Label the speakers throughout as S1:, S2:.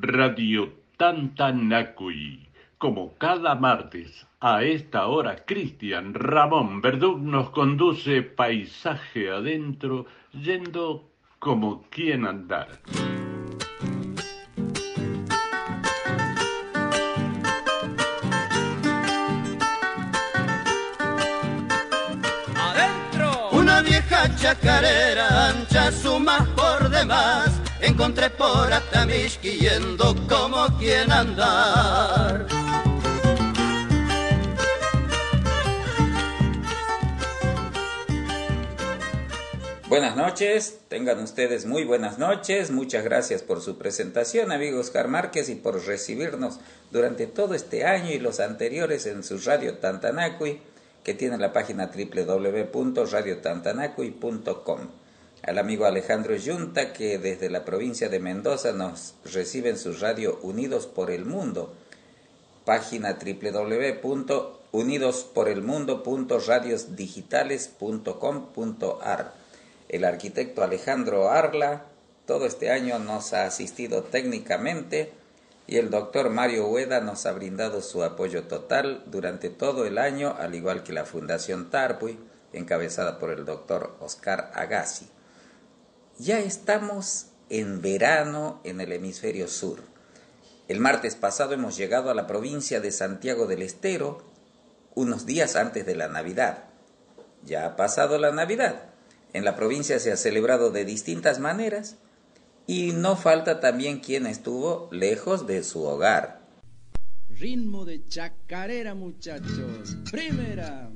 S1: Radio Tantanacui. Como cada martes, a esta hora, Cristian Ramón Verdú nos conduce paisaje adentro, yendo como quien andar.
S2: Una vieja chacarera ancha suma por demás. Encontré por Atamishki yendo como quien andar.
S3: Buenas noches, tengan ustedes muy buenas noches. Muchas gracias por su presentación, amigos Oscar Márquez, y por recibirnos durante todo este año y los anteriores en su radio Tantanacui, que tiene la página www.radiotantanacui.com. Al amigo Alejandro Yunta, que desde la provincia de Mendoza nos recibe en su radio Unidos por el Mundo, página www.unidosporelmundo.radiosdigitales.com.ar el arquitecto Alejandro Arla, todo este año nos ha asistido técnicamente y el doctor Mario Hueda nos ha brindado su apoyo total durante todo el año, al igual que la Fundación Tarpuy, encabezada por el doctor Oscar Agassi. Ya estamos en verano en el hemisferio sur. El martes pasado hemos llegado a la provincia de Santiago del Estero, unos días antes de la Navidad. Ya ha pasado la Navidad en la provincia se ha celebrado de distintas maneras y no falta también quien estuvo lejos de su hogar.
S4: Ritmo de chacarera muchachos. Primera.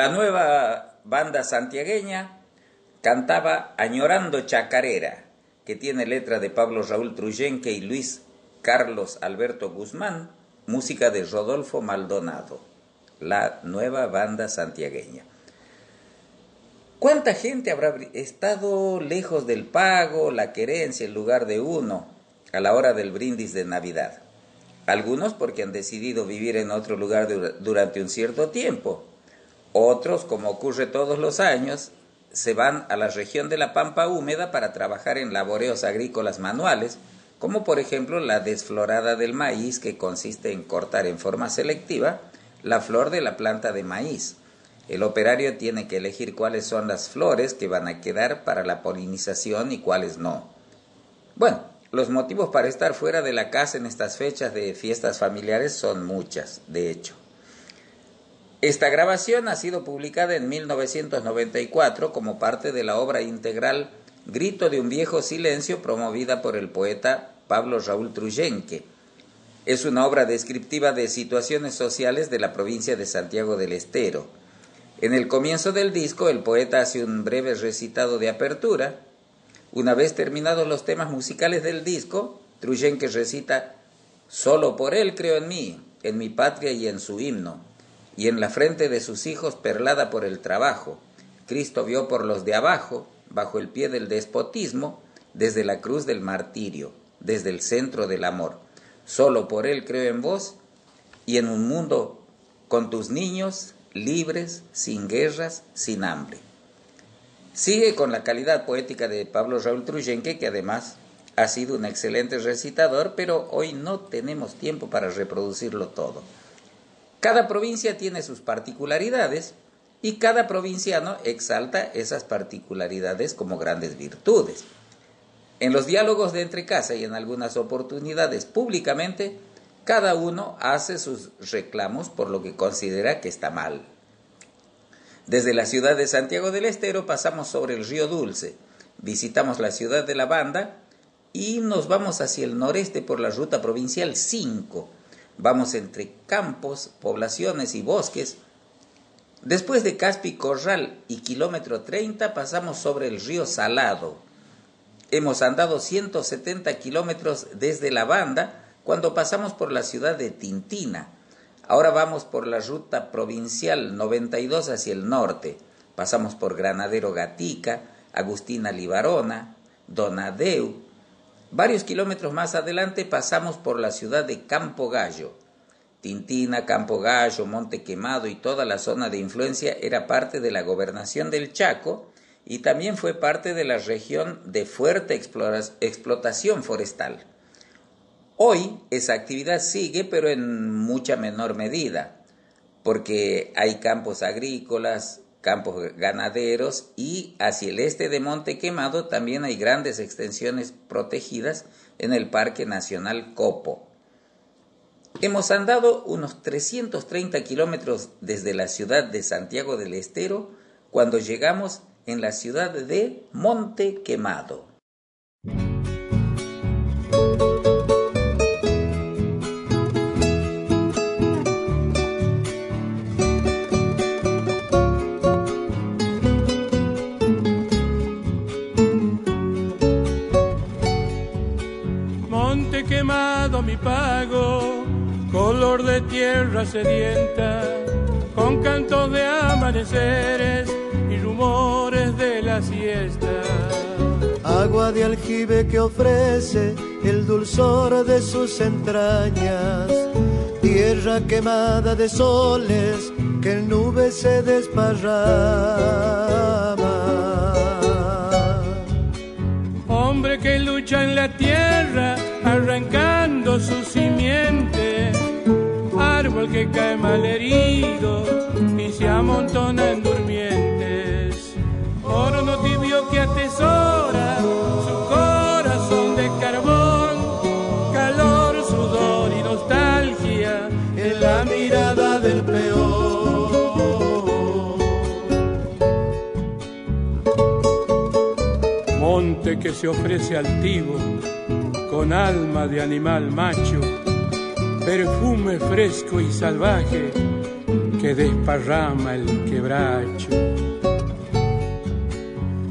S3: La nueva banda santiagueña cantaba Añorando Chacarera, que tiene letra de Pablo Raúl Truyenque y Luis Carlos Alberto Guzmán, música de Rodolfo Maldonado, la nueva banda santiagueña. ¿Cuánta gente habrá estado lejos del pago, la querencia, en lugar de uno, a la hora del brindis de Navidad? Algunos porque han decidido vivir en otro lugar durante un cierto tiempo, otros, como ocurre todos los años, se van a la región de la pampa húmeda para trabajar en laboreos agrícolas manuales, como por ejemplo la desflorada del maíz, que consiste en cortar en forma selectiva la flor de la planta de maíz. El operario tiene que elegir cuáles son las flores que van a quedar para la polinización y cuáles no. Bueno, los motivos para estar fuera de la casa en estas fechas de fiestas familiares son muchas, de hecho. Esta grabación ha sido publicada en 1994 como parte de la obra integral Grito de un viejo silencio promovida por el poeta Pablo Raúl Truyenque. Es una obra descriptiva de situaciones sociales de la provincia de Santiago del Estero. En el comienzo del disco el poeta hace un breve recitado de apertura. Una vez terminados los temas musicales del disco, Truyenque recita Solo por él creo en mí, en mi patria y en su himno, y en la frente de sus hijos perlada por el trabajo. Cristo vio por los de abajo, bajo el pie del despotismo, desde la cruz del martirio, desde el centro del amor. Solo por Él creo en vos y en un mundo con tus niños libres, sin guerras, sin hambre. Sigue con la calidad poética de Pablo Raúl Truyenque, que además ha sido un excelente recitador, pero hoy no tenemos tiempo para reproducirlo todo. Cada provincia tiene sus particularidades y cada provinciano exalta esas particularidades como grandes virtudes. En los diálogos de entre casa y en algunas oportunidades públicamente, cada uno hace sus reclamos por lo que considera que está mal. Desde la ciudad de Santiago del Estero pasamos sobre el río Dulce, visitamos la ciudad de La Banda y nos vamos hacia el noreste por la ruta provincial 5. Vamos entre campos, poblaciones y bosques Después de Caspi Corral y kilómetro 30 pasamos sobre el río Salado. Hemos andado 170 kilómetros desde la banda cuando pasamos por la ciudad de Tintina. Ahora vamos por la ruta provincial 92 hacia el norte. Pasamos por Granadero Gatica, Agustina Libarona, Donadeu. Varios kilómetros más adelante pasamos por la ciudad de Campo Gallo. Tintina, Campo Gallo, Monte Quemado y toda la zona de influencia era parte de la gobernación del Chaco y también fue parte de la región de fuerte explotación forestal. Hoy esa actividad sigue, pero en mucha menor medida, porque hay campos agrícolas, campos ganaderos y hacia el este de Monte Quemado también hay grandes extensiones protegidas en el Parque Nacional Copo. Hemos andado unos 330 kilómetros desde la ciudad de Santiago del Estero cuando llegamos en la ciudad de Monte Quemado.
S5: Tierra sedienta, con cantos de amaneceres y rumores de la siesta.
S6: Agua de aljibe que ofrece el dulzor de sus entrañas, tierra quemada de soles que en nubes se desparrama.
S5: Hombre que lucha en la tierra, arrancando su simiente árbol que cae mal herido y se amontona en durmientes. Horno tibio que atesora su corazón de carbón, calor, sudor y nostalgia en la mirada del peor. Monte que se ofrece altivo con alma de animal macho perfume fresco y salvaje que desparrama el quebracho.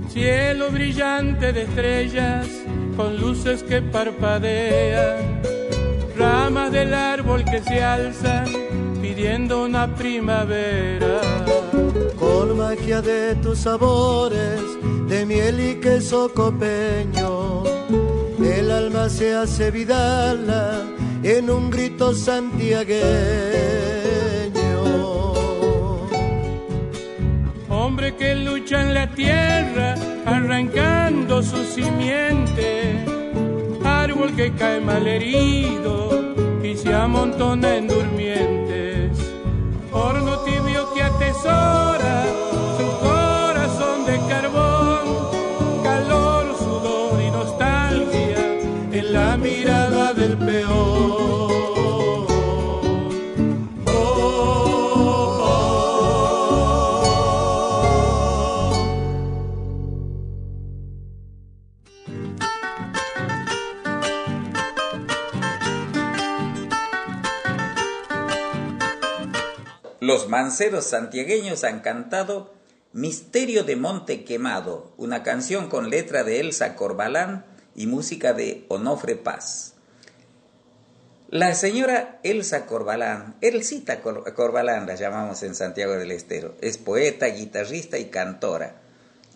S5: Cielo brillante de estrellas con luces que parpadean, ramas del árbol que se alzan pidiendo una primavera.
S6: Con magia de tus sabores, de miel y queso copeño, el alma se hace vidala en un grito santiagueño.
S5: Hombre que lucha en la tierra, arrancando su simiente, árbol que cae mal herido y se amontona en durmientes, horno tibio que atesora
S3: Los manceros santiagueños han cantado Misterio de Monte Quemado, una canción con letra de Elsa Corbalán y música de Onofre Paz. La señora Elsa Corbalán, Elsita Corbalán la llamamos en Santiago del Estero, es poeta, guitarrista y cantora.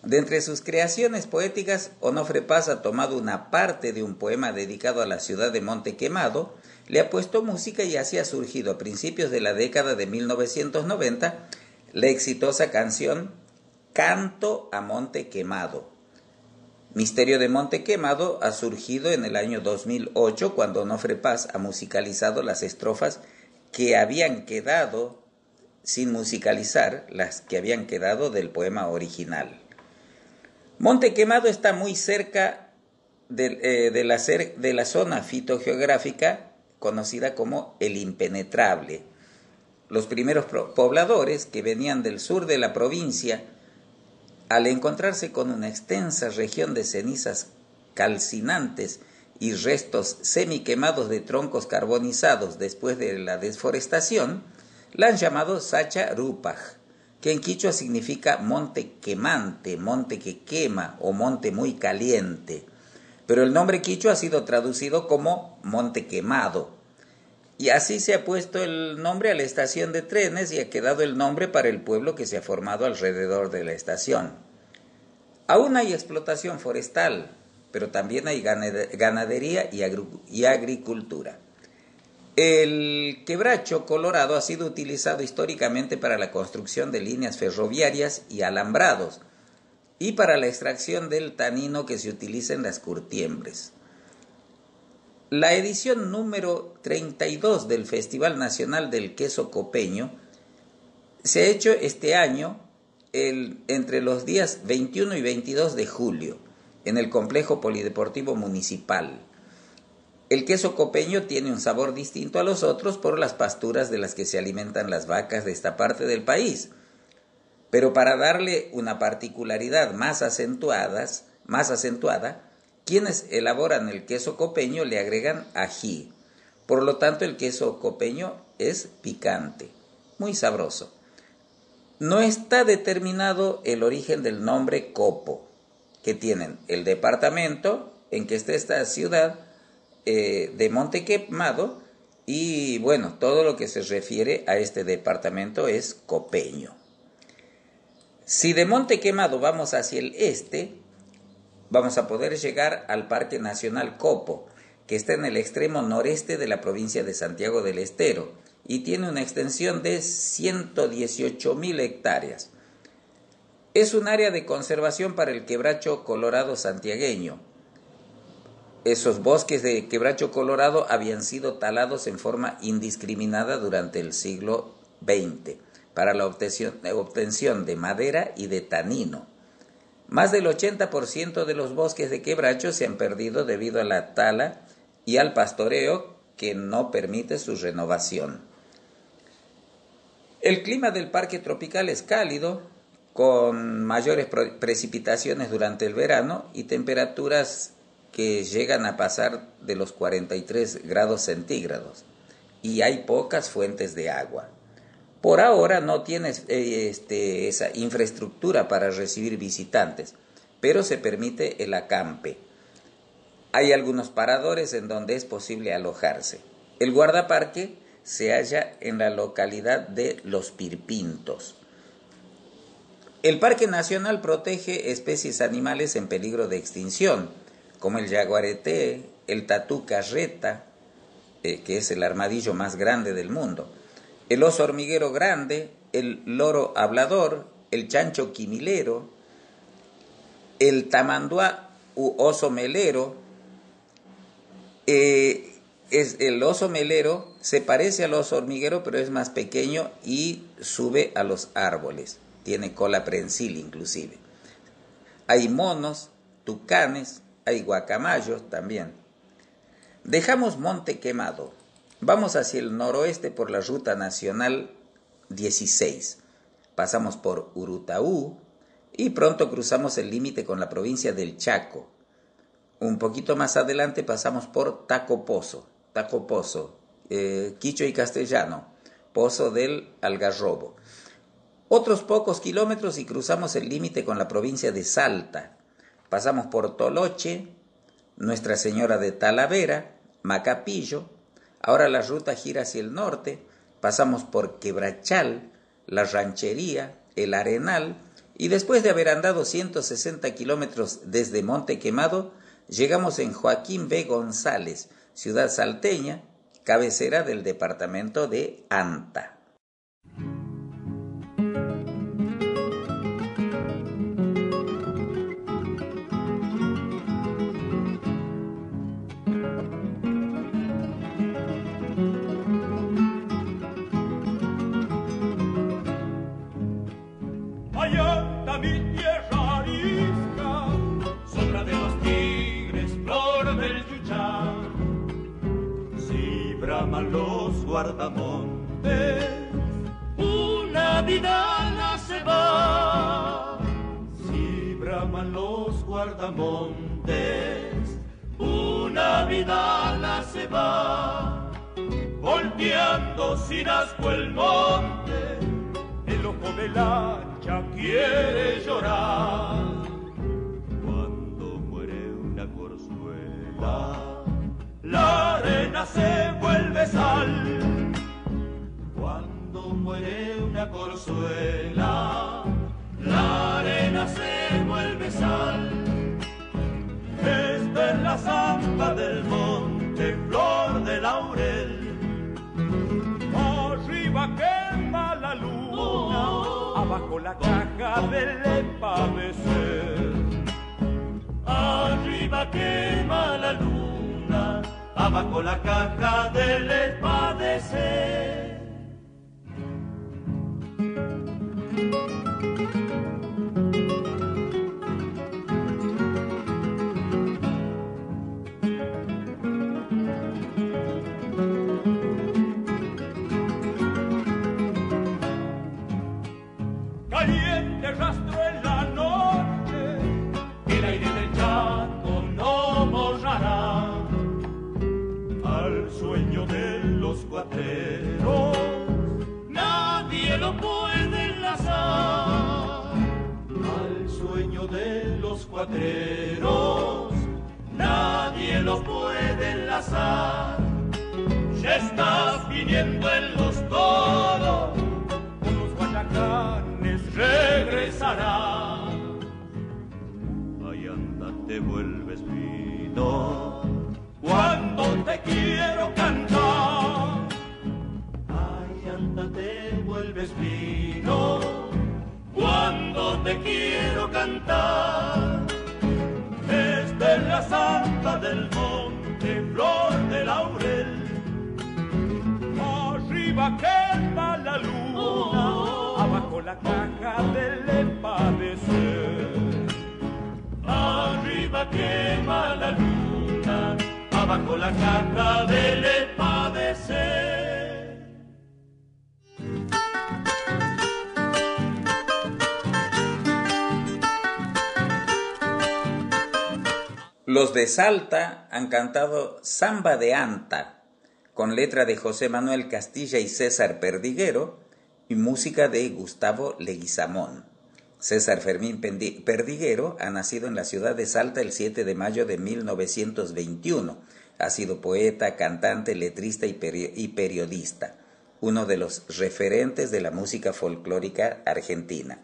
S3: De entre sus creaciones poéticas, Onofre Paz ha tomado una parte de un poema dedicado a la ciudad de Monte Quemado, le ha puesto música y así ha surgido a principios de la década de 1990 la exitosa canción Canto a Monte Quemado. Misterio de Monte Quemado ha surgido en el año 2008 cuando Onofre Paz ha musicalizado las estrofas que habían quedado sin musicalizar, las que habían quedado del poema original. Monte Quemado está muy cerca eh, de la zona fitogeográfica conocida como el impenetrable. Los primeros pobladores que venían del sur de la provincia, al encontrarse con una extensa región de cenizas calcinantes y restos semiquemados de troncos carbonizados después de la desforestación, la han llamado Sacha Rupaj, que en quichua significa monte quemante, monte que quema o monte muy caliente pero el nombre quichua ha sido traducido como Monte Quemado. Y así se ha puesto el nombre a la estación de trenes y ha quedado el nombre para el pueblo que se ha formado alrededor de la estación. Aún hay explotación forestal, pero también hay ganadería y agricultura. El quebracho colorado ha sido utilizado históricamente para la construcción de líneas ferroviarias y alambrados, y para la extracción del tanino que se utiliza en las curtiembres. La edición número 32 del Festival Nacional del Queso Copeño se ha hecho este año entre los días 21 y 22 de julio en el complejo polideportivo municipal. El queso copeño tiene un sabor distinto a los otros por las pasturas de las que se alimentan las vacas de esta parte del país pero para darle una particularidad más, acentuadas, más acentuada, quienes elaboran el queso copeño le agregan ají. Por lo tanto, el queso copeño es picante, muy sabroso. No está determinado el origen del nombre copo, que tienen el departamento en que está esta ciudad eh, de Montequemado y bueno, todo lo que se refiere a este departamento es copeño. Si de Monte Quemado vamos hacia el este, vamos a poder llegar al Parque Nacional Copo, que está en el extremo noreste de la provincia de Santiago del Estero y tiene una extensión de 118 mil hectáreas. Es un área de conservación para el quebracho colorado santiagueño. Esos bosques de quebracho colorado habían sido talados en forma indiscriminada durante el siglo XX para la obtención, de madera y de tanino. Más del 80% de los bosques de quebracho se han perdido debido a la tala y al pastoreo que no permite su renovación. El clima del parque tropical es cálido, con mayores precipitaciones durante el verano y temperaturas que llegan a pasar de los 43 grados centígrados, y hay pocas fuentes de agua. Por ahora no tiene eh, este, esa infraestructura para recibir visitantes, pero se permite el acampe. Hay algunos paradores en donde es posible alojarse. El guardaparque se halla en la localidad de Los Pirpintos. El Parque Nacional protege especies animales en peligro de extinción, como el jaguarete, el tatú carreta, eh, que es el armadillo más grande del mundo, el oso hormiguero grande, el loro hablador, el chancho quimilero, el tamanduá u oso melero. Eh, es, el oso melero se parece al oso hormiguero, pero es más pequeño y sube a los árboles. Tiene cola prensil inclusive. Hay monos, tucanes, hay guacamayos también. Dejamos Monte Quemado, Vamos hacia el noroeste por la ruta nacional 16. Pasamos por Urutaú y pronto cruzamos el límite con la provincia del Chaco. Un poquito más adelante pasamos por Tacopozo, Tacopozo, eh, Quicho y Castellano, Pozo del Algarrobo. Otros pocos kilómetros y cruzamos el límite con la provincia de Salta. Pasamos por Toloche, Nuestra Señora de Talavera, Macapillo. Ahora la ruta gira hacia el norte. Pasamos por Quebrachal, la Ranchería, el Arenal y después de haber andado 160 kilómetros desde Monte Quemado, llegamos en Joaquín B. González, ciudad salteña, cabecera del departamento de Anta.
S2: Guardamontes, una vida se va. Si braman los guardamontes, una vida se va. Volteando sin asco el monte, el ojo del hacha quiere llorar. Cuando muere una corzuela, la arena se vuelve sal muere una corzuela, la arena se vuelve sal. Esta es la zamba del monte, flor de laurel. Arriba quema la luna, abajo la caja del padecer. Arriba quema la luna, abajo la caja del padecer. フフフフ。Los. Nadie lo puede enlazar. Ya estás viniendo en los toros, unos guayacanes regresarán. Ay, anda, te vuelves vino cuando te quiero cantar. Ay, anda, te vuelves vino cuando te quiero cantar. Del monte, flor de laurel. Arriba quema la luna, abajo la caja del padecer. Arriba quema la luna, abajo la caja del padecer.
S3: Los de Salta han cantado Samba de Anta, con letra de José Manuel Castilla y César Perdiguero y música de Gustavo Leguizamón. César Fermín Perdiguero ha nacido en la ciudad de Salta el 7 de mayo de 1921. Ha sido poeta, cantante, letrista y, periodista, uno de los referentes de la música folclórica argentina.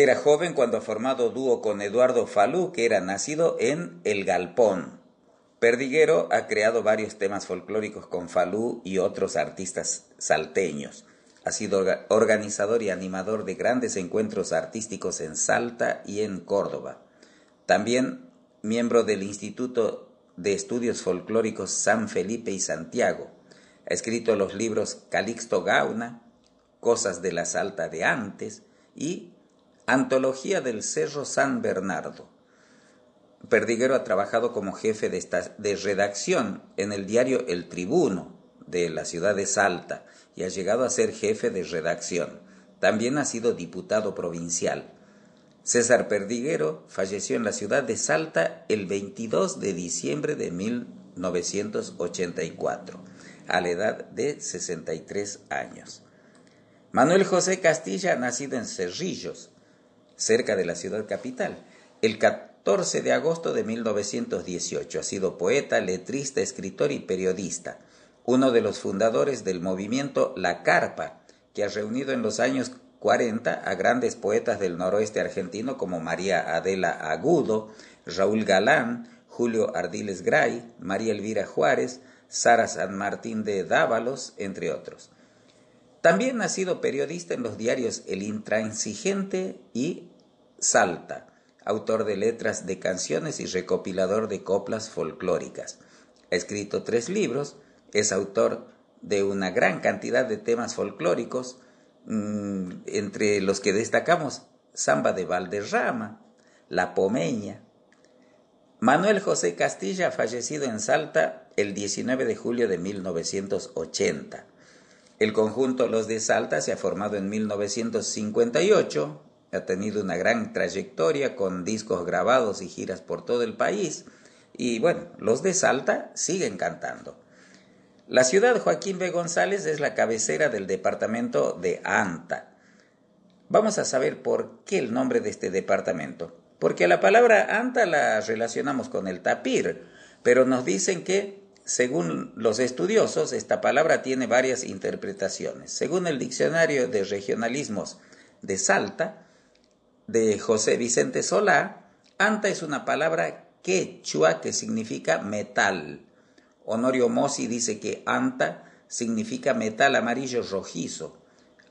S3: Era joven cuando ha formado dúo con Eduardo Falú, que era nacido en El Galpón. Perdiguero ha creado varios temas folclóricos con Falú y otros artistas salteños. Ha sido organizador y animador de grandes encuentros artísticos en Salta y en Córdoba. También miembro del Instituto de Estudios Folclóricos San Felipe y Santiago. Ha escrito los libros Calixto Gauna, Cosas de la Salta de antes y Antología del Cerro San Bernardo. Perdiguero ha trabajado como jefe de, redacción en el diario El Tribuno de la ciudad de Salta y ha llegado a ser jefe de redacción. También ha sido diputado provincial. César Perdiguero falleció en la ciudad de Salta el 22 de diciembre de 1984. a la edad de 63 años. Manuel José Castilla nacido en Cerrillos, cerca de la ciudad capital, el 14 de agosto de 1918. Ha sido poeta, letrista, escritor y periodista, uno de los fundadores del movimiento La Carpa, que ha reunido en los años 40 a grandes poetas del noroeste argentino como María Adela Agudo, Raúl Galán, Julio Ardiles Gray, María Elvira Juárez, Sara San Martín de Dávalos, entre otros. También ha sido periodista en los diarios El Intransigente y Salta, autor de letras de canciones y recopilador de coplas folclóricas. Ha escrito tres libros, es autor de una gran cantidad de temas folclóricos, mm, entre los que destacamos Samba de Valderrama, La Pomeña. Manuel José Castilla, fallecido en Salta el 19 de julio de 1980. El conjunto Los de Salta se ha formado en 1958, ha tenido una gran trayectoria con discos grabados y giras por todo el país y bueno, Los de Salta siguen cantando. La ciudad Joaquín B. González es la cabecera del departamento de Anta. Vamos a saber por qué el nombre de este departamento. Porque la palabra Anta la relacionamos con el tapir, pero nos dicen que según los estudiosos, esta palabra tiene varias interpretaciones. Según el diccionario de regionalismos de Salta, de José Vicente Solá, anta es una palabra quechua que significa metal. Honorio Mossi dice que anta significa metal amarillo rojizo.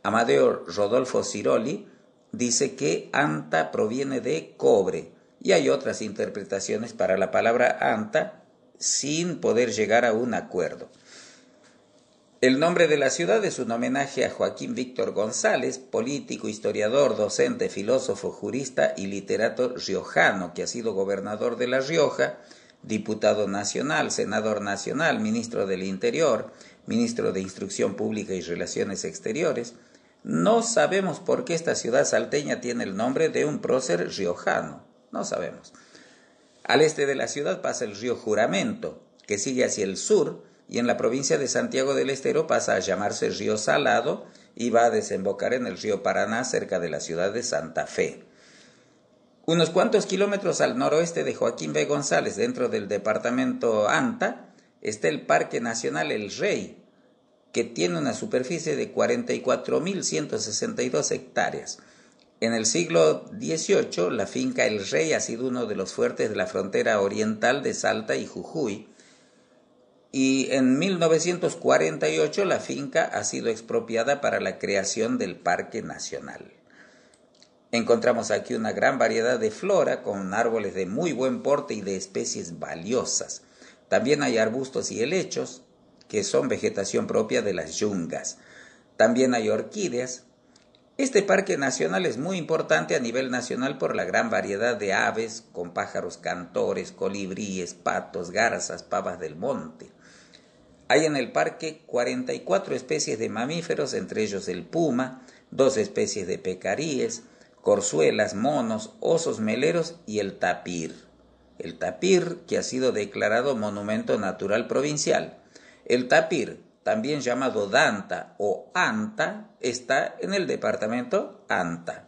S3: Amadeo Rodolfo Ciroli dice que anta proviene de cobre. Y hay otras interpretaciones para la palabra anta sin poder llegar a un acuerdo. El nombre de la ciudad es un homenaje a Joaquín Víctor González, político, historiador, docente, filósofo, jurista y literato riojano, que ha sido gobernador de La Rioja, diputado nacional, senador nacional, ministro del Interior, ministro de Instrucción Pública y Relaciones Exteriores. No sabemos por qué esta ciudad salteña tiene el nombre de un prócer riojano. No sabemos. Al este de la ciudad pasa el río Juramento, que sigue hacia el sur, y en la provincia de Santiago del Estero pasa a llamarse río Salado y va a desembocar en el río Paraná cerca de la ciudad de Santa Fe. Unos cuantos kilómetros al noroeste de Joaquín B. González, dentro del departamento Anta, está el Parque Nacional El Rey, que tiene una superficie de 44.162 hectáreas. En el siglo XVIII, la finca El Rey ha sido uno de los fuertes de la frontera oriental de Salta y Jujuy, y en 1948 la finca ha sido expropiada para la creación del Parque Nacional. Encontramos aquí una gran variedad de flora con árboles de muy buen porte y de especies valiosas. También hay arbustos y helechos, que son vegetación propia de las yungas. También hay orquídeas, este parque nacional es muy importante a nivel nacional por la gran variedad de aves, con pájaros cantores, colibríes, patos, garzas, pavas del monte. Hay en el parque 44 especies de mamíferos, entre ellos el puma, dos especies de pecaríes, corzuelas, monos, osos meleros y el tapir. El tapir que ha sido declarado monumento natural provincial. El tapir, también llamado Danta o Anta, está en el departamento Anta.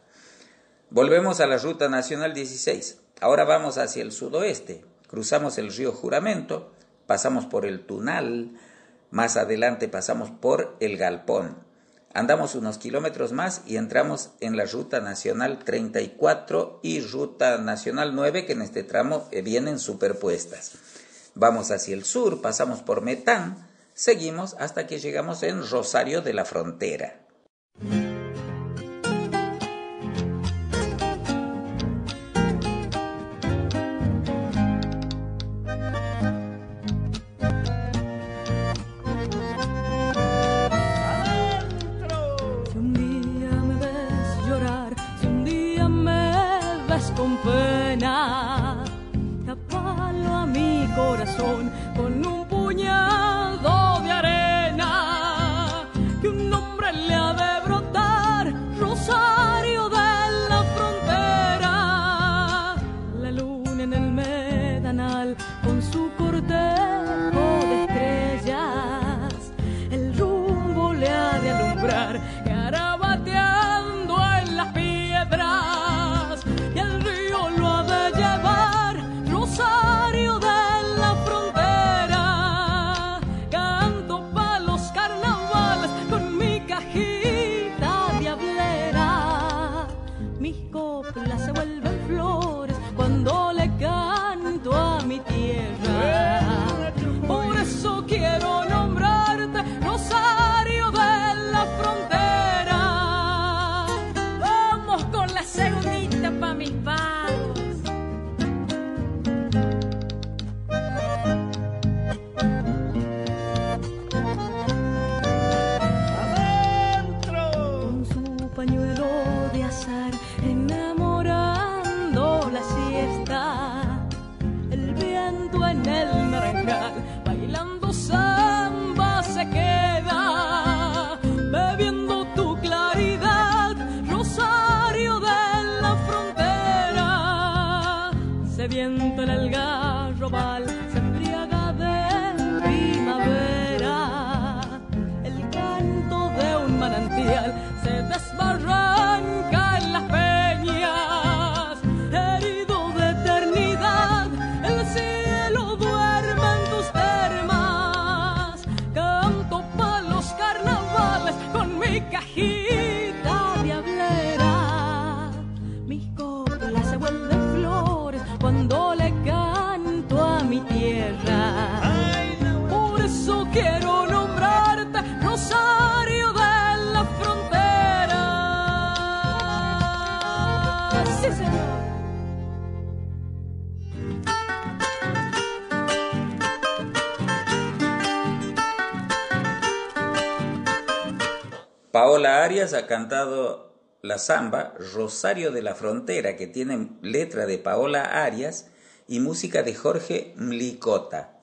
S3: Volvemos a la Ruta Nacional 16. Ahora vamos hacia el sudoeste. Cruzamos el río Juramento, pasamos por el Tunal, más adelante pasamos por el Galpón. Andamos unos kilómetros más y entramos en la Ruta Nacional 34 y Ruta Nacional 9 que en este tramo eh, vienen superpuestas. Vamos hacia el sur, pasamos por Metán, Seguimos hasta que llegamos en Rosario de la Frontera. Arias ha cantado la samba Rosario de la Frontera, que tiene letra de Paola Arias y música de Jorge Mlicota.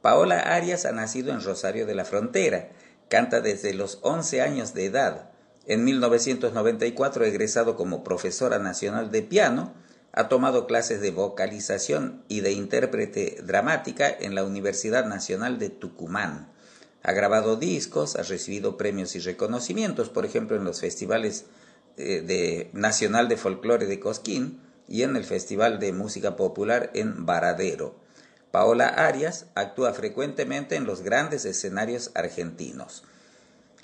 S3: Paola Arias ha nacido en Rosario de la Frontera, canta desde los 11 años de edad. En 1994 egresado como profesora nacional de piano, ha tomado clases de vocalización y de intérprete dramática en la Universidad Nacional de Tucumán. Ha grabado discos, ha recibido premios y reconocimientos, por ejemplo, en los festivales eh, de Nacional de Folclore de Cosquín y en el Festival de Música Popular en Varadero. Paola Arias actúa frecuentemente en los grandes escenarios argentinos.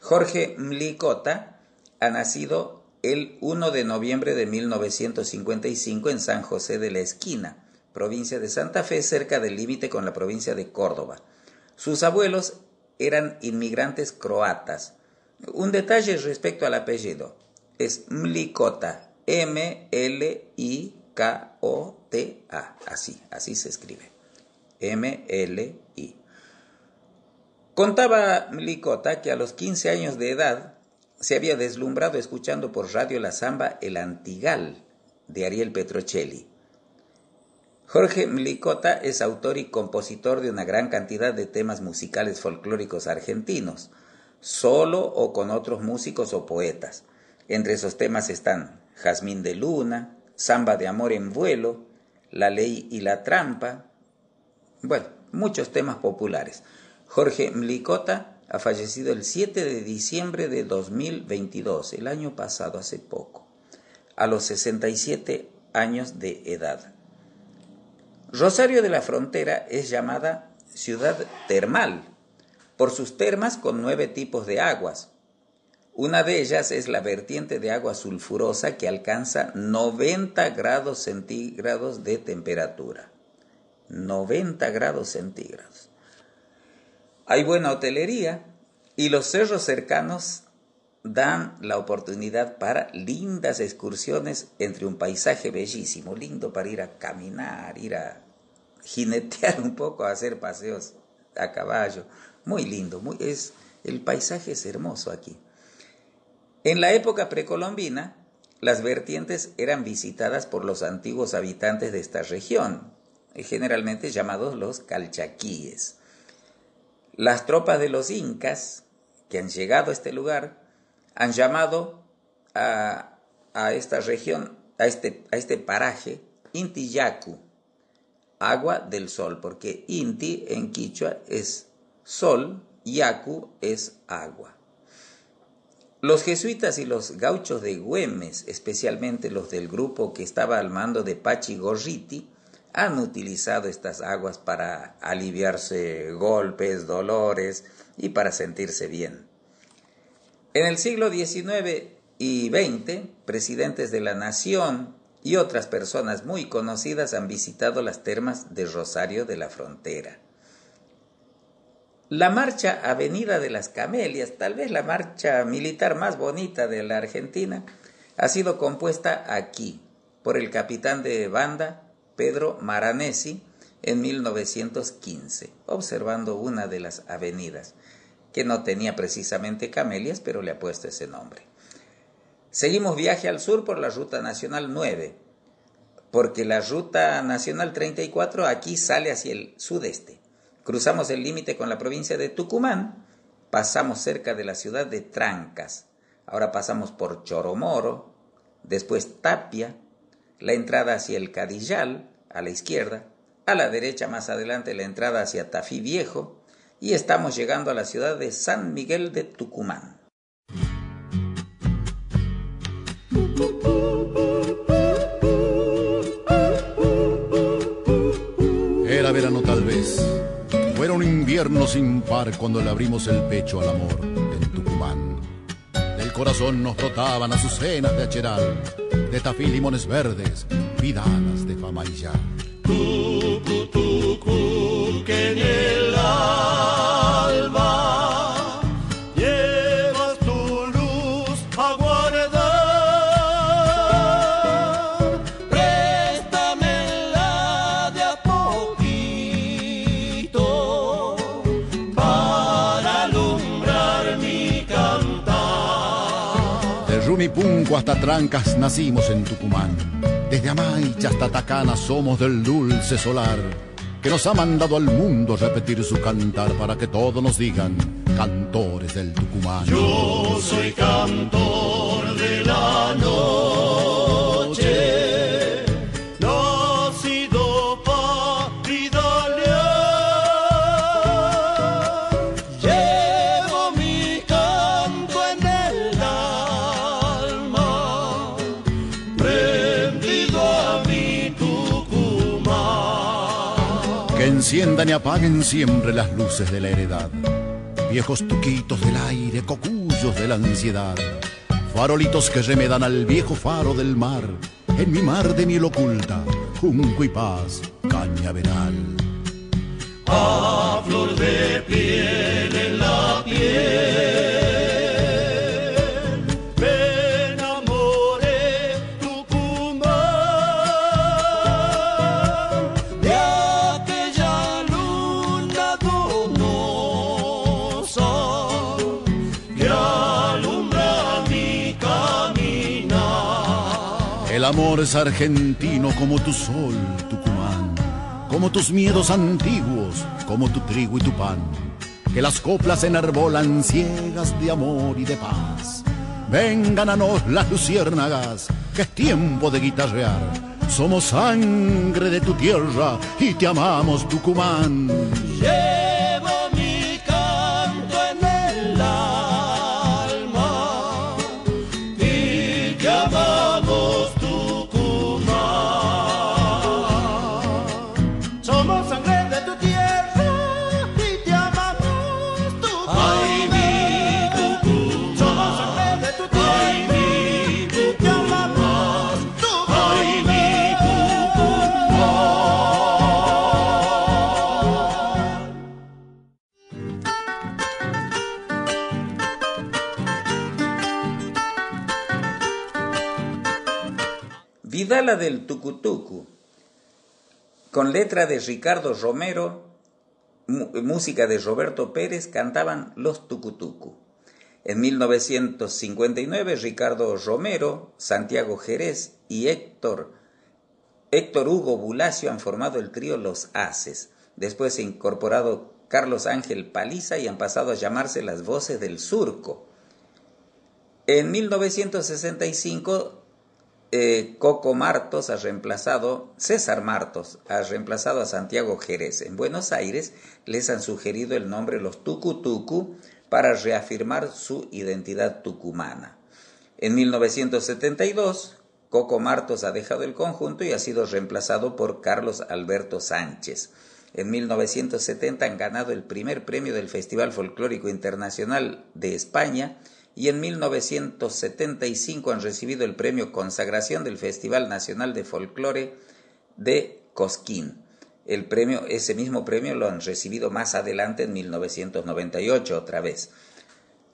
S3: Jorge Mlicota ha nacido el 1 de noviembre de 1955 en San José de la Esquina, provincia de Santa Fe, cerca del límite con la provincia de Córdoba. Sus abuelos eran inmigrantes croatas. Un detalle respecto al apellido. Es Mlikota. M-L-I-K-O-T-A. Así, así se escribe. M-L-I. Contaba Mlikota que a los 15 años de edad se había deslumbrado escuchando por radio la samba El Antigal de Ariel Petrocelli. Jorge Mlicota es autor y compositor de una gran cantidad de temas musicales folclóricos argentinos, solo o con otros músicos o poetas. Entre esos temas están Jazmín de Luna, Samba de Amor en Vuelo, La Ley y la Trampa, bueno, muchos temas populares. Jorge Mlicota ha fallecido el 7 de diciembre de 2022, el año pasado, hace poco, a los 67 años de edad. Rosario de la Frontera es llamada ciudad termal por sus termas con nueve tipos de aguas. Una de ellas es la vertiente de agua sulfurosa que alcanza 90 grados centígrados de temperatura. 90 grados centígrados. Hay buena hotelería y los cerros cercanos dan la oportunidad para lindas excursiones entre un paisaje bellísimo, lindo para ir a caminar, ir a jinetear un poco, a hacer paseos a caballo. Muy lindo, muy, es, el paisaje es hermoso aquí. En la época precolombina, las vertientes eran visitadas por los antiguos habitantes de esta región, generalmente llamados los calchaquíes. Las tropas de los incas que han llegado a este lugar han llamado a, a esta región, a este, a este paraje, Intiyacu, agua del sol, porque Inti en quichua es sol, Yacu es agua. Los jesuitas y los gauchos de Güemes, especialmente los del grupo que estaba al mando de Pachi Gorriti, han utilizado estas aguas para aliviarse golpes, dolores y para sentirse bien. En el siglo XIX y 20, presidentes de la Nación y otras personas muy conocidas han visitado las termas de Rosario de la Frontera. La marcha Avenida de las Camelias, tal vez la marcha militar más bonita de la Argentina, ha sido compuesta aquí por el capitán de banda Pedro Maranesi en 1915, observando una de las avenidas, que no tenía precisamente camelias, pero le ha puesto ese nombre. Seguimos viaje al sur por la Ruta Nacional 9, porque la Ruta Nacional 34 aquí sale hacia el sudeste. Cruzamos el límite con la provincia de Tucumán, pasamos cerca de la ciudad de Trancas, ahora pasamos por Choromoro, después Tapia, la entrada hacia el Cadillal, a la izquierda, a la derecha más adelante la entrada hacia Tafí Viejo, y estamos llegando a la ciudad de San Miguel de Tucumán.
S7: Era verano tal vez. Fuera un invierno sin par cuando le abrimos el pecho al amor en Tucumán. Del corazón nos brotaban azucenas de acheral, de tafí limones verdes, vidanas de fama y ya.
S2: Tucu, tucu, que en el
S7: Rumipunco hasta Trancas nacimos en Tucumán. Desde Amaicha hasta Tacana somos del dulce solar, que nos ha mandado al mundo repetir su cantar para que todos nos digan cantores del Tucumán.
S2: Yo soy cantor
S7: y apaguen siempre las luces de la heredad. Viejos tuquitos del aire, cocuyos de la ansiedad. Farolitos que remedan al viejo faro del mar. En mi mar de miel oculta, junco y paz, cañaveral.
S2: a flor de piel en la piel.
S7: Es argentino como tu sol, Tucumán, como tus miedos antiguos, como tu trigo y tu pan, que las coplas enarbolan ciegas de amor y de paz. Vengan a nos las luciérnagas, que es tiempo de guitarrear. Somos sangre de tu tierra y te amamos, Tucumán.
S3: Con letra de Ricardo Romero, música de Roberto Pérez, cantaban Los Tucutucu. En 1959, Ricardo Romero, Santiago Jerez y Héctor, Héctor Hugo Bulacio han formado el trío Los Haces. Después se ha incorporado Carlos Ángel Paliza y han pasado a llamarse Las Voces del Surco. En 1965 eh, Coco Martos ha reemplazado, César Martos ha reemplazado a Santiago Jerez. En Buenos Aires les han sugerido el nombre Los Tucutucu para reafirmar su identidad tucumana. En 1972, Coco Martos ha dejado el conjunto y ha sido reemplazado por Carlos Alberto Sánchez. En 1970 han ganado el primer premio del Festival Folclórico Internacional de España y en 1975 han recibido el premio Consagración del Festival Nacional de Folclore de Cosquín. El premio, ese mismo premio lo han recibido más adelante en 1998 otra vez.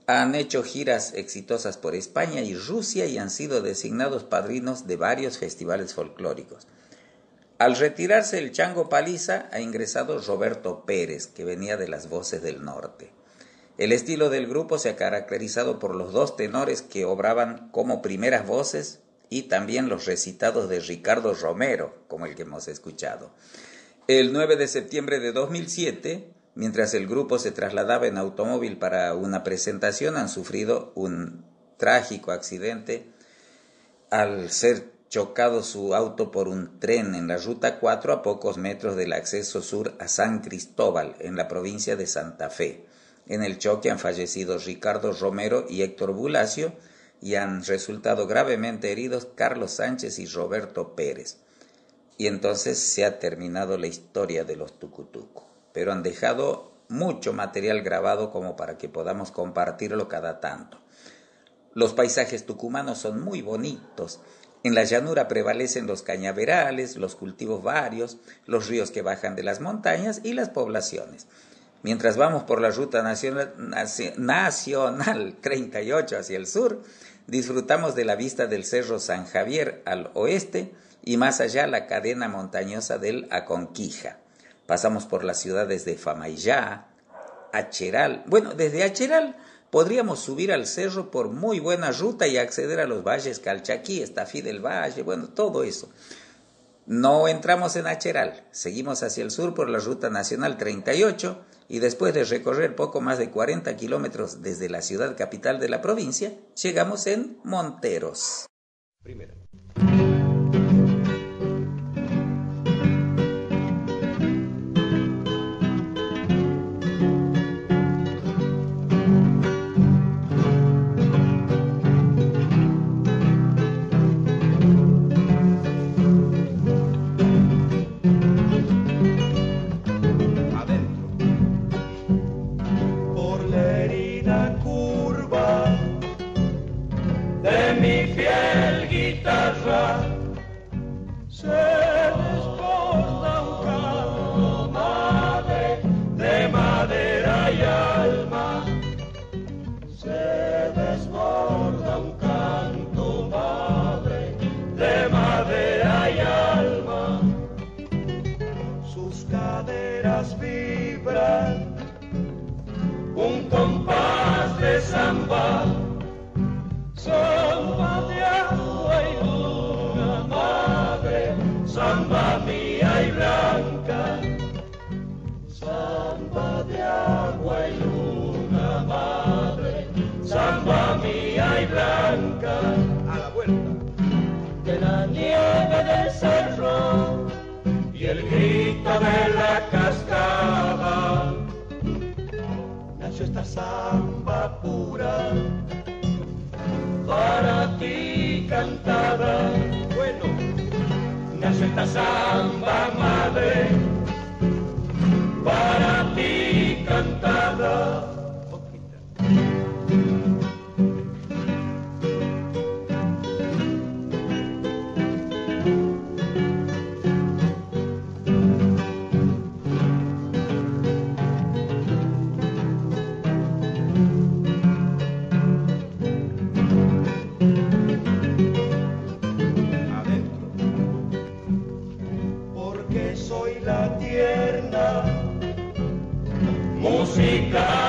S3: Han hecho giras exitosas por España y Rusia y han sido designados padrinos de varios festivales folclóricos. Al retirarse el Chango Paliza ha ingresado Roberto Pérez, que venía de las voces del norte. El estilo del grupo se ha caracterizado por los dos tenores que obraban como primeras voces y también los recitados de Ricardo Romero, como el que hemos escuchado. El 9 de septiembre de 2007, mientras el grupo se trasladaba en automóvil para una presentación, han sufrido un trágico accidente al ser chocado su auto por un tren en la ruta 4 a pocos metros del acceso sur a San Cristóbal, en la provincia de Santa Fe. En el choque han fallecido Ricardo Romero y Héctor Bulacio y han resultado gravemente heridos Carlos Sánchez y Roberto Pérez. Y entonces se ha terminado la historia de los tucutuco. Pero han dejado mucho material grabado como para que podamos compartirlo cada tanto. Los paisajes tucumanos son muy bonitos. En la llanura prevalecen los cañaverales, los cultivos varios, los ríos que bajan de las montañas y las poblaciones. Mientras vamos por la ruta nacional, nacional 38 hacia el sur, disfrutamos de la vista del Cerro San Javier al oeste y más allá la cadena montañosa del Aconquija. Pasamos por las ciudades de Famaillá, Acheral. Bueno, desde Acheral podríamos subir al cerro por muy buena ruta y acceder a los valles Calchaquí, Estafí del Valle, bueno, todo eso. No entramos en Acheral, seguimos hacia el sur por la ruta nacional 38 y después de recorrer poco más de 40 kilómetros desde la ciudad capital de la provincia, llegamos en Monteros.
S8: Música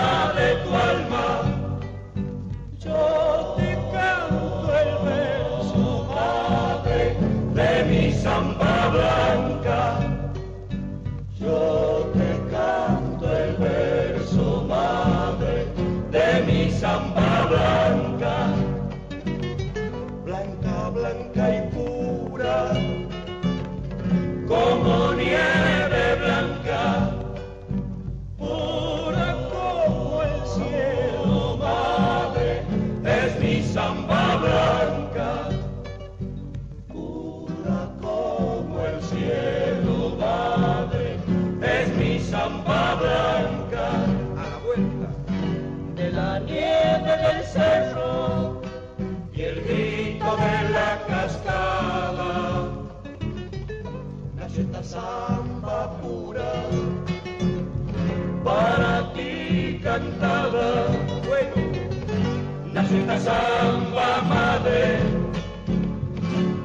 S2: esta samba madre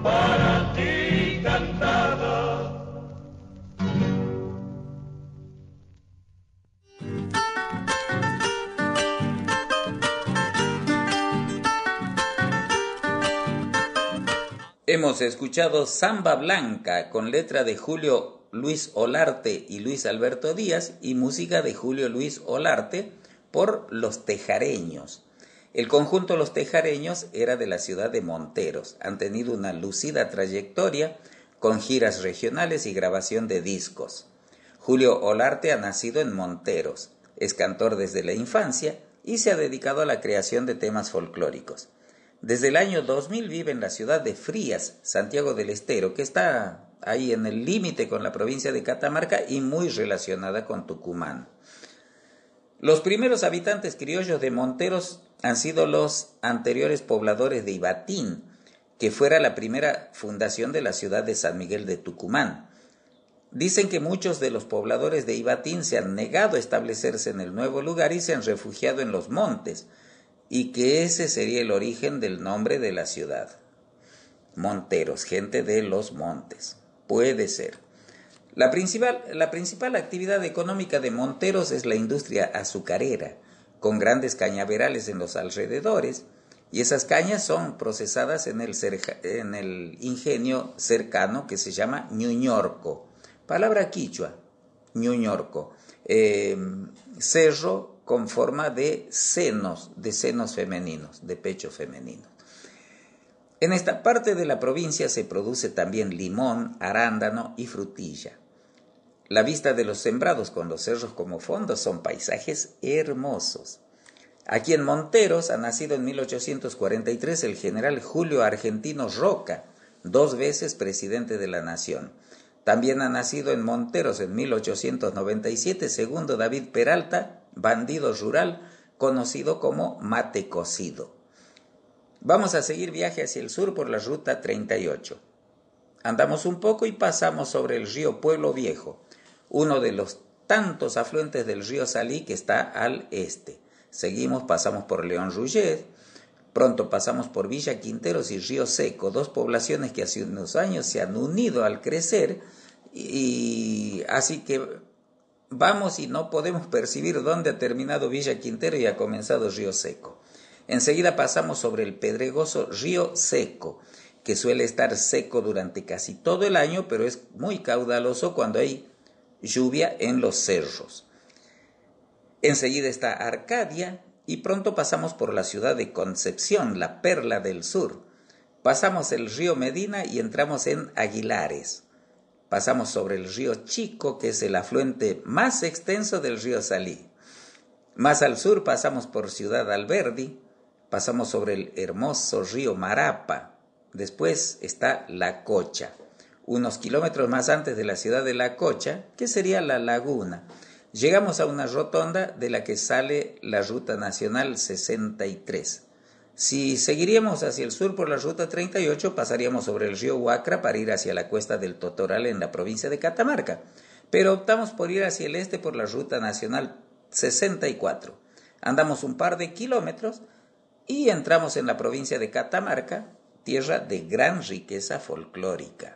S2: para ti cantada.
S3: Hemos escuchado Samba Blanca con letra de Julio Luis Olarte y Luis Alberto Díaz y música de Julio Luis Olarte por Los Tejareños. El conjunto Los Tejareños era de la ciudad de Monteros. Han tenido una lucida trayectoria con giras regionales y grabación de discos. Julio Olarte ha nacido en Monteros, es cantor desde la infancia y se ha dedicado a la creación de temas folclóricos. Desde el año 2000 vive en la ciudad de Frías, Santiago del Estero, que está ahí en el límite con la provincia de Catamarca y muy relacionada con Tucumán. Los primeros habitantes criollos de Monteros han sido los anteriores pobladores de Ibatín, que fuera la primera fundación de la ciudad de San Miguel de Tucumán. Dicen que muchos de los pobladores de Ibatín se han negado a establecerse en el nuevo lugar y se han refugiado en los montes, y que ese sería el origen del nombre de la ciudad. Monteros, gente de los montes. Puede ser. La principal, la principal actividad económica de Monteros es la industria azucarera, con grandes cañaverales en los alrededores, y esas cañas son procesadas en el, en el ingenio cercano que se llama Ñuñorco. Palabra quichua, Ñuñorco. Eh, cerro con forma de senos, de senos femeninos, de pecho femenino. En esta parte de la provincia se produce también limón, arándano y frutilla. La vista de los sembrados con los cerros como fondo son paisajes hermosos. Aquí en Monteros ha nacido en 1843 el general Julio Argentino Roca, dos veces presidente de la nación. También ha nacido en Monteros en 1897 segundo David Peralta, bandido rural conocido como mate cocido. Vamos a seguir viaje hacia el sur por la ruta 38. Andamos un poco y pasamos sobre el río Pueblo Viejo, uno de los tantos afluentes del río Salí que está al este. Seguimos, pasamos por León Rouget, pronto pasamos por Villa Quinteros y Río Seco, dos poblaciones que hace unos años se han unido al crecer y así que vamos y no podemos percibir dónde ha terminado Villa Quintero y ha comenzado Río Seco. Enseguida pasamos sobre el pedregoso Río Seco, que suele estar seco durante casi todo el año, pero es muy caudaloso cuando hay lluvia en los cerros. Enseguida está Arcadia y pronto pasamos por la ciudad de Concepción, la perla del sur. Pasamos el río Medina y entramos en Aguilares. Pasamos sobre el río Chico, que es el afluente más extenso del río Salí. Más al sur pasamos por Ciudad Alberdi, pasamos sobre el hermoso río Marapa. Después está La Cocha, unos kilómetros más antes de la ciudad de La Cocha, que sería la laguna. Llegamos a una rotonda de la que sale la Ruta Nacional 63. Si seguiríamos hacia el sur por la ruta 38, pasaríamos sobre el río Huacra para ir hacia la cuesta del Totoral en la provincia de Catamarca, pero optamos por ir hacia el este por la ruta nacional 64. Andamos un par de kilómetros y entramos en la provincia de Catamarca, tierra de gran riqueza folclórica.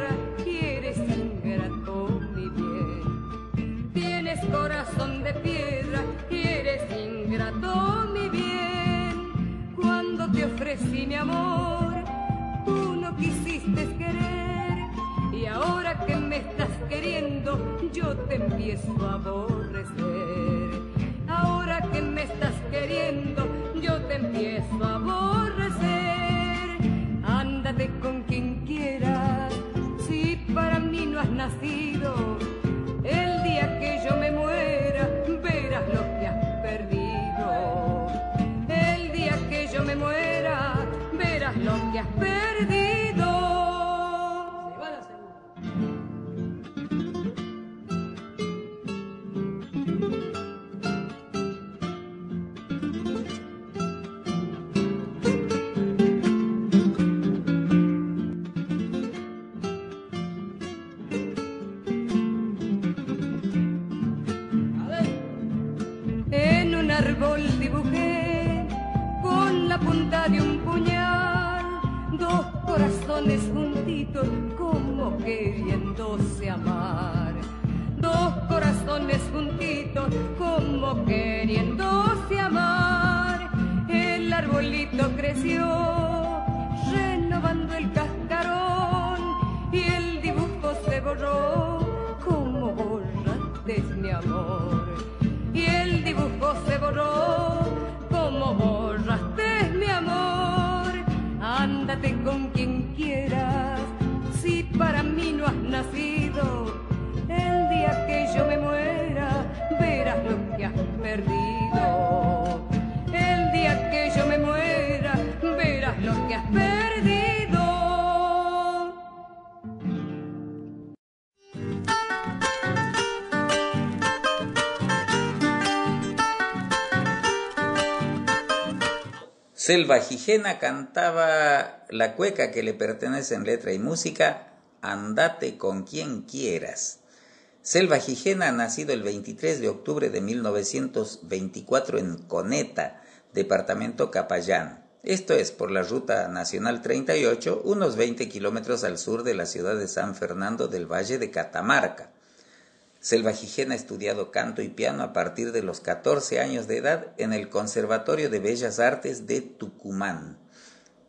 S9: Ofrecí mi amor, tú no quisiste querer. Y ahora que me estás queriendo, yo te empiezo a aborrecer.
S3: Selva Gijena cantaba la cueca que le pertenece en letra y música, Andate con quien quieras. Selva Gijena, nacido el 23 de octubre de 1924 en Coneta, departamento Capayán. Esto es por la ruta nacional 38, unos 20 kilómetros al sur de la ciudad de San Fernando del Valle de Catamarca. Selva Gijena ha estudiado canto y piano a partir de los 14 años de edad en el Conservatorio de Bellas Artes de Tucumán.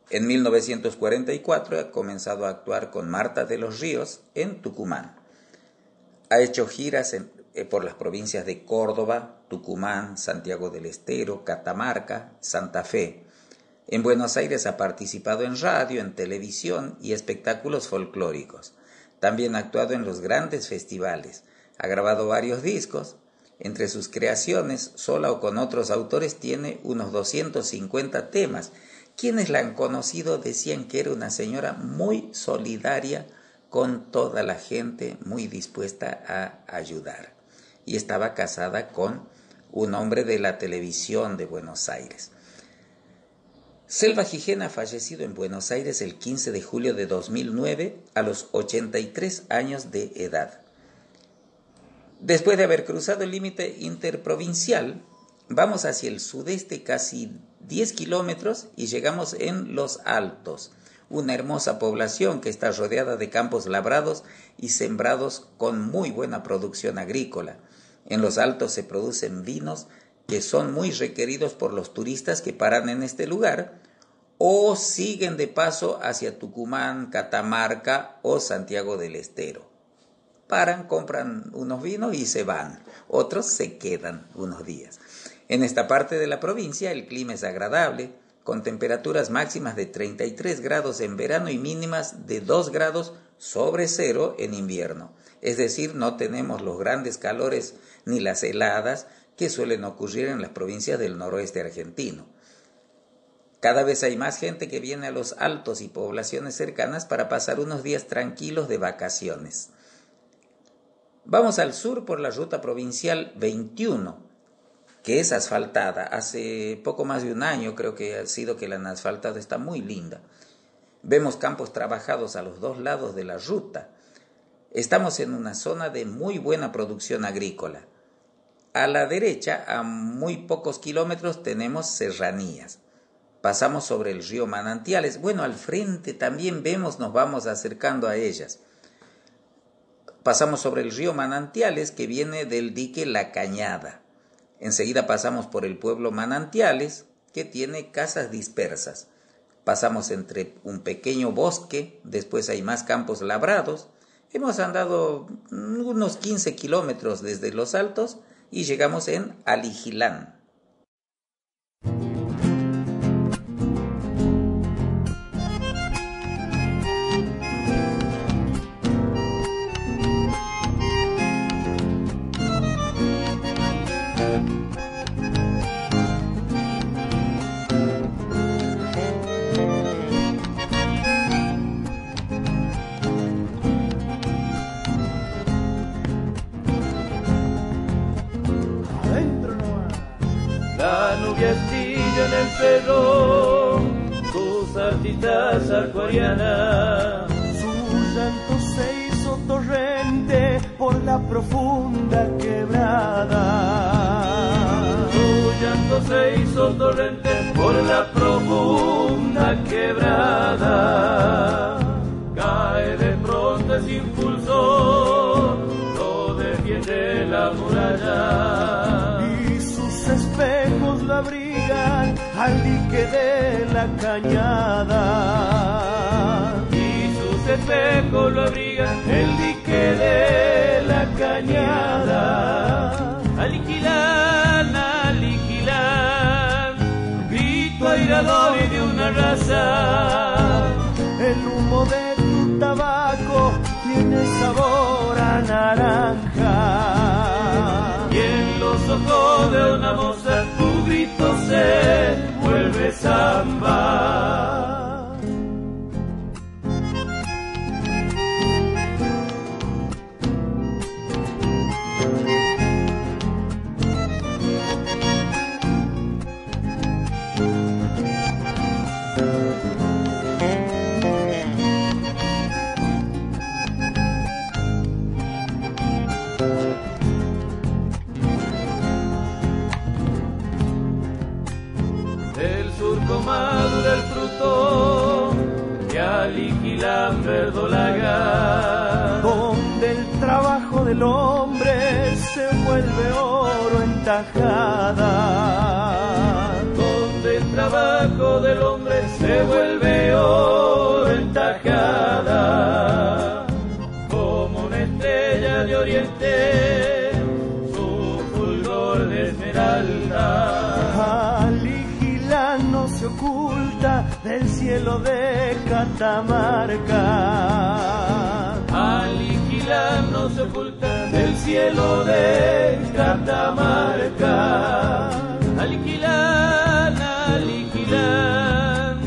S3: En 1944 ha comenzado a actuar con Marta de los Ríos en Tucumán. Ha hecho giras eh, por las provincias de Córdoba, Tucumán, Santiago del Estero, Catamarca, Santa Fe. En Buenos Aires ha participado en radio, en televisión y espectáculos folclóricos. También ha actuado en los grandes festivales. Ha grabado varios discos. Entre sus creaciones, sola o con otros autores, tiene unos 250 temas. Quienes la han conocido decían que era una señora muy solidaria con toda la gente, muy dispuesta a ayudar. Y estaba casada con un hombre de la televisión de Buenos Aires. Selva Gijena fallecido en Buenos Aires el 15 de julio de 2009 a los 83 años de edad. Después de haber cruzado el límite interprovincial, vamos hacia el sudeste casi 10 kilómetros y llegamos en Los Altos, una hermosa población que está rodeada de campos labrados y sembrados con muy buena producción agrícola. En Los Altos se producen vinos que son muy requeridos por los turistas que paran en este lugar o siguen de paso hacia Tucumán, Catamarca o Santiago del Estero. Paran, compran unos vinos y se van. Otros se quedan unos días. En esta parte de la provincia el clima es agradable, con temperaturas máximas de 33 grados en verano y mínimas de 2 grados sobre cero en invierno. Es decir, no tenemos los grandes calores ni las heladas que suelen ocurrir en las provincias del noroeste argentino. Cada vez hay más gente que viene a los altos y poblaciones cercanas para pasar unos días tranquilos de vacaciones. Vamos al sur por la ruta provincial 21, que es asfaltada. Hace poco más de un año creo que ha sido que la han asfaltado, está muy linda. Vemos campos trabajados a los dos lados de la ruta. Estamos en una zona de muy buena producción agrícola. A la derecha, a muy pocos kilómetros, tenemos serranías. Pasamos sobre el río Manantiales. Bueno, al frente también vemos, nos vamos acercando a ellas. Pasamos sobre el río Manantiales que viene del dique La Cañada. Enseguida pasamos por el pueblo Manantiales que tiene casas dispersas. Pasamos entre un pequeño bosque, después hay más campos labrados. Hemos andado unos 15 kilómetros desde los altos y llegamos en Aligilán.
S10: La nubiecilla en el cerro, sus artistas acuarianas.
S2: Su llanto se hizo torrente por la profunda quebrada.
S10: Su llanto se hizo torrente por la profunda quebrada. Cae de pronto ese impulso, lo defiende la muralla.
S11: Al dique de la cañada.
S10: Y sus espejos lo abrigan el dique de la cañada. Aliquilán, aliquilán, grito airador y de una raza.
S11: El humo de tu tabaco tiene sabor a naranja.
S10: Y en los ojos de una grito se vuelve samba. Verdolaga.
S11: Donde el trabajo del hombre se vuelve oro en tajada.
S10: Donde el trabajo del hombre se vuelve oro en tajada. Como una estrella de oriente,
S11: del cielo de Catamarca.
S10: Aliquilán no se oculta del cielo de Catamarca. Aliquilán, aliquilán,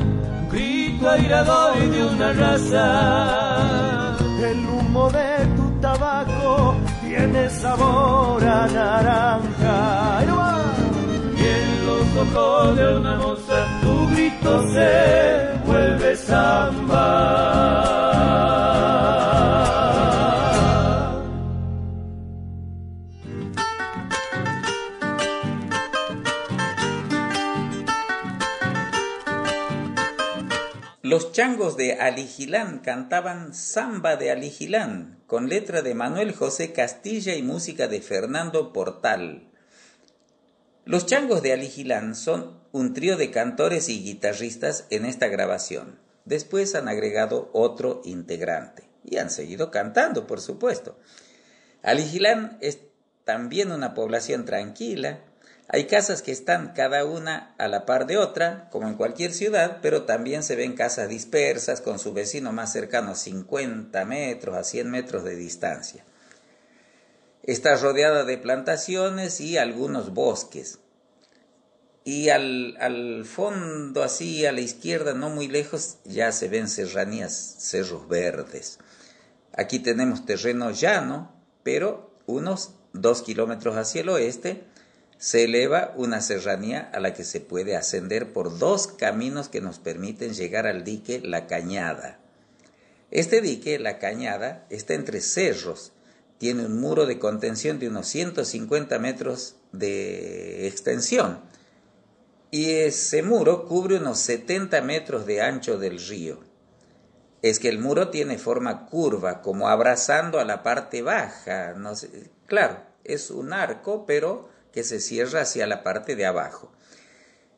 S10: grito airador y de una raza.
S11: El humo de tu tabaco tiene sabor a naranja.
S10: Y en los ojos de una moza tu grito se vuelve samba.
S3: Los changos de Aligilán cantaban Samba de Aligilán, con letra de Manuel José Castilla y música de Fernando Portal. Los changos de Aligilán son un trío de cantores y guitarristas en esta grabación. Después han agregado otro integrante y han seguido cantando, por supuesto. Aligilán es también una población tranquila. Hay casas que están cada una a la par de otra, como en cualquier ciudad, pero también se ven casas dispersas con su vecino más cercano a 50 metros, a 100 metros de distancia. Está rodeada de plantaciones y algunos bosques. Y al, al, fondo, así a la izquierda, no muy lejos, ya se ven serranías, cerros verdes. Aquí tenemos terreno llano, pero unos dos kilómetros hacia el oeste se eleva una serranía a la que se puede ascender por dos caminos que nos permiten llegar al dique La Cañada. Este dique, La Cañada, está entre cerros, tiene un muro de contención de unos 150 metros de extensión y ese muro cubre unos 70 metros de ancho del río. Es que el muro tiene forma curva, como abrazando a la parte baja. No claro, es un arco, pero que se cierra hacia la parte de abajo.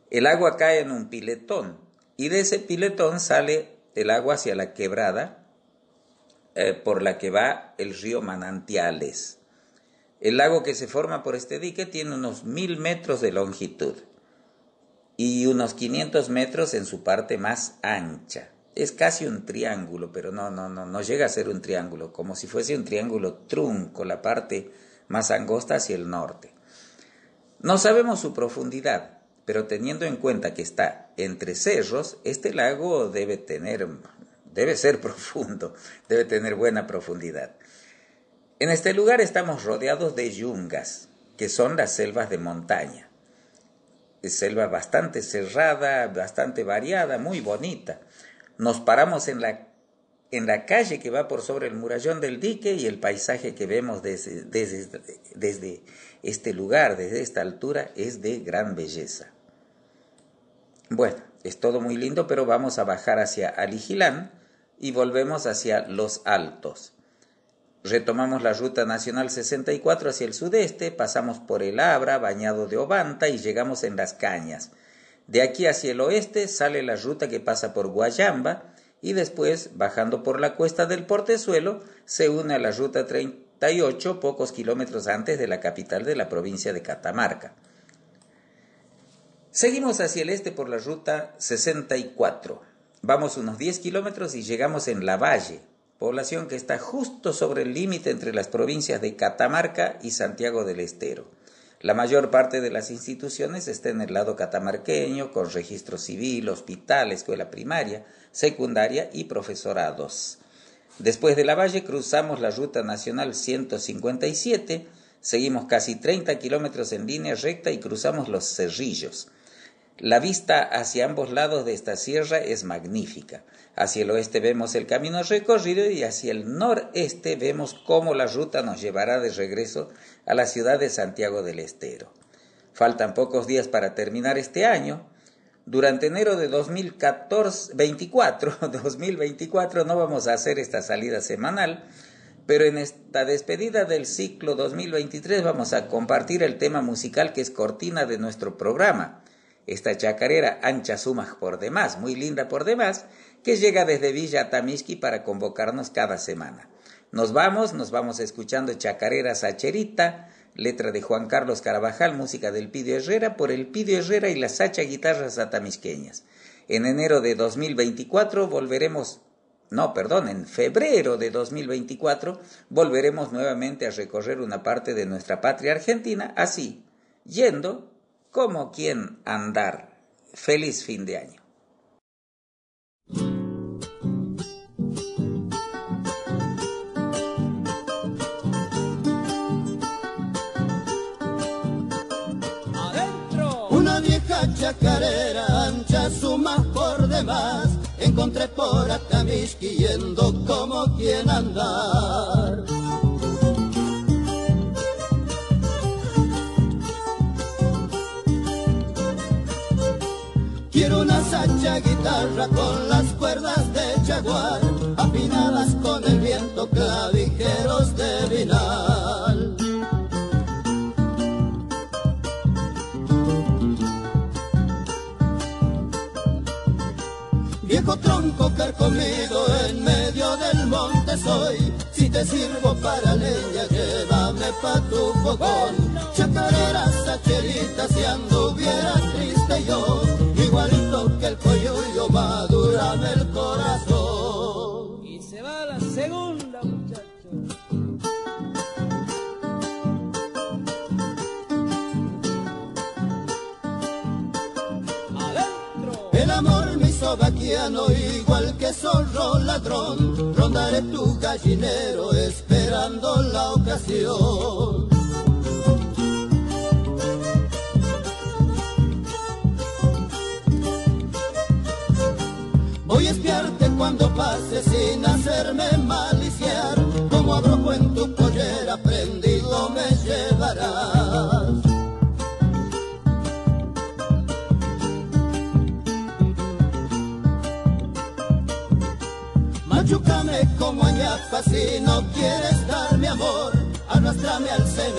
S3: El agua cae en un piletón y de ese piletón sale el agua hacia la quebrada eh, por la que va el río Manantiales. El lago que se forma por este dique tiene unos mil metros de longitud y unos 500 metros en su parte más ancha. Es casi un triángulo, pero no, no, no, no llega a ser un triángulo, como si fuese un triángulo trunco, la parte más angosta hacia el norte. No sabemos su profundidad, pero teniendo en cuenta que está entre cerros, este lago debe tener, debe ser profundo, debe tener buena profundidad. En este lugar estamos rodeados de yungas, que son las selvas de montaña. Selva bastante cerrada, bastante variada, muy bonita. Nos paramos en la en la calle que va por sobre el murallón del dique y el paisaje que vemos desde, desde, desde este lugar, desde esta altura, es de gran belleza. Bueno, es todo muy lindo, pero vamos a bajar hacia Aligilán y volvemos hacia Los Altos. Retomamos la ruta nacional 64 hacia el sudeste, pasamos por el Abra, bañado de Obanta y llegamos en Las Cañas. De aquí hacia el oeste sale la ruta que pasa por Guayamba y después, bajando por la cuesta del Portezuelo, se une a la ruta 38 pocos kilómetros antes de la capital de la provincia de Catamarca. Seguimos hacia el este por la ruta 64. Vamos unos 10 kilómetros y llegamos en Lavalle, población que está justo sobre el límite entre las provincias de Catamarca y Santiago del Estero. La mayor parte de las instituciones está en el lado catamarqueño, con registro civil, hospital, escuela primaria, secundaria y profesorados. Después de Lavalle cruzamos la ruta nacional 157, seguimos casi 30 kilómetros en línea recta y cruzamos los Cerrillos. La vista hacia ambos lados de esta sierra es magnífica. Hacia el oeste vemos el camino recorrido y hacia el noreste vemos cómo la ruta nos llevará de regreso a la ciudad de Santiago del Estero. Faltan pocos días para terminar este año. Durante enero de 2014, 24, 2024 no vamos a hacer esta salida semanal, pero en esta despedida del ciclo 2023 vamos a compartir el tema musical que es cortina de nuestro programa esta chacarera ancha sumas por demás, muy linda por demás, que llega desde Villa Tamisqui para convocarnos cada semana. Nos vamos, nos vamos escuchando chacarera sacherita, letra de Juan Carlos Carabajal, música del Pidio Herrera, por el Pidio Herrera y las Sacha Guitarras Atamisqueñas. En enero de 2024 volveremos, no, perdón, en febrero de 2024 volveremos nuevamente a recorrer una parte de nuestra patria argentina, así, yendo como quien andar. Feliz fin de año.
S6: Una vieja chacarera ancha sumas por demás, encontré por Atamisqui yendo como quien andar. Guitarra con las cuerdas de jaguar, afinadas con el viento, clavijeros de vinal. Viejo tronco carcomido en medio del monte soy, si te sirvo para leña, llévame pa' tu fogón. Chacareras, sacheritas, si anduviera triste yo, igualito que el coyuyo, madurame el corazón.
S4: Y se va la segunda, muchachos.
S6: El amor me hizo vaquiano igual que zorro ladrón, rondaré tu gallinero esperando la ocasión. Espiarte cuando pases sin hacerme maliciar, como abrojo en tu pollera prendido me llevarás. Machucame como añapa si no quieres dar mi amor. Arrastrame al cementerio,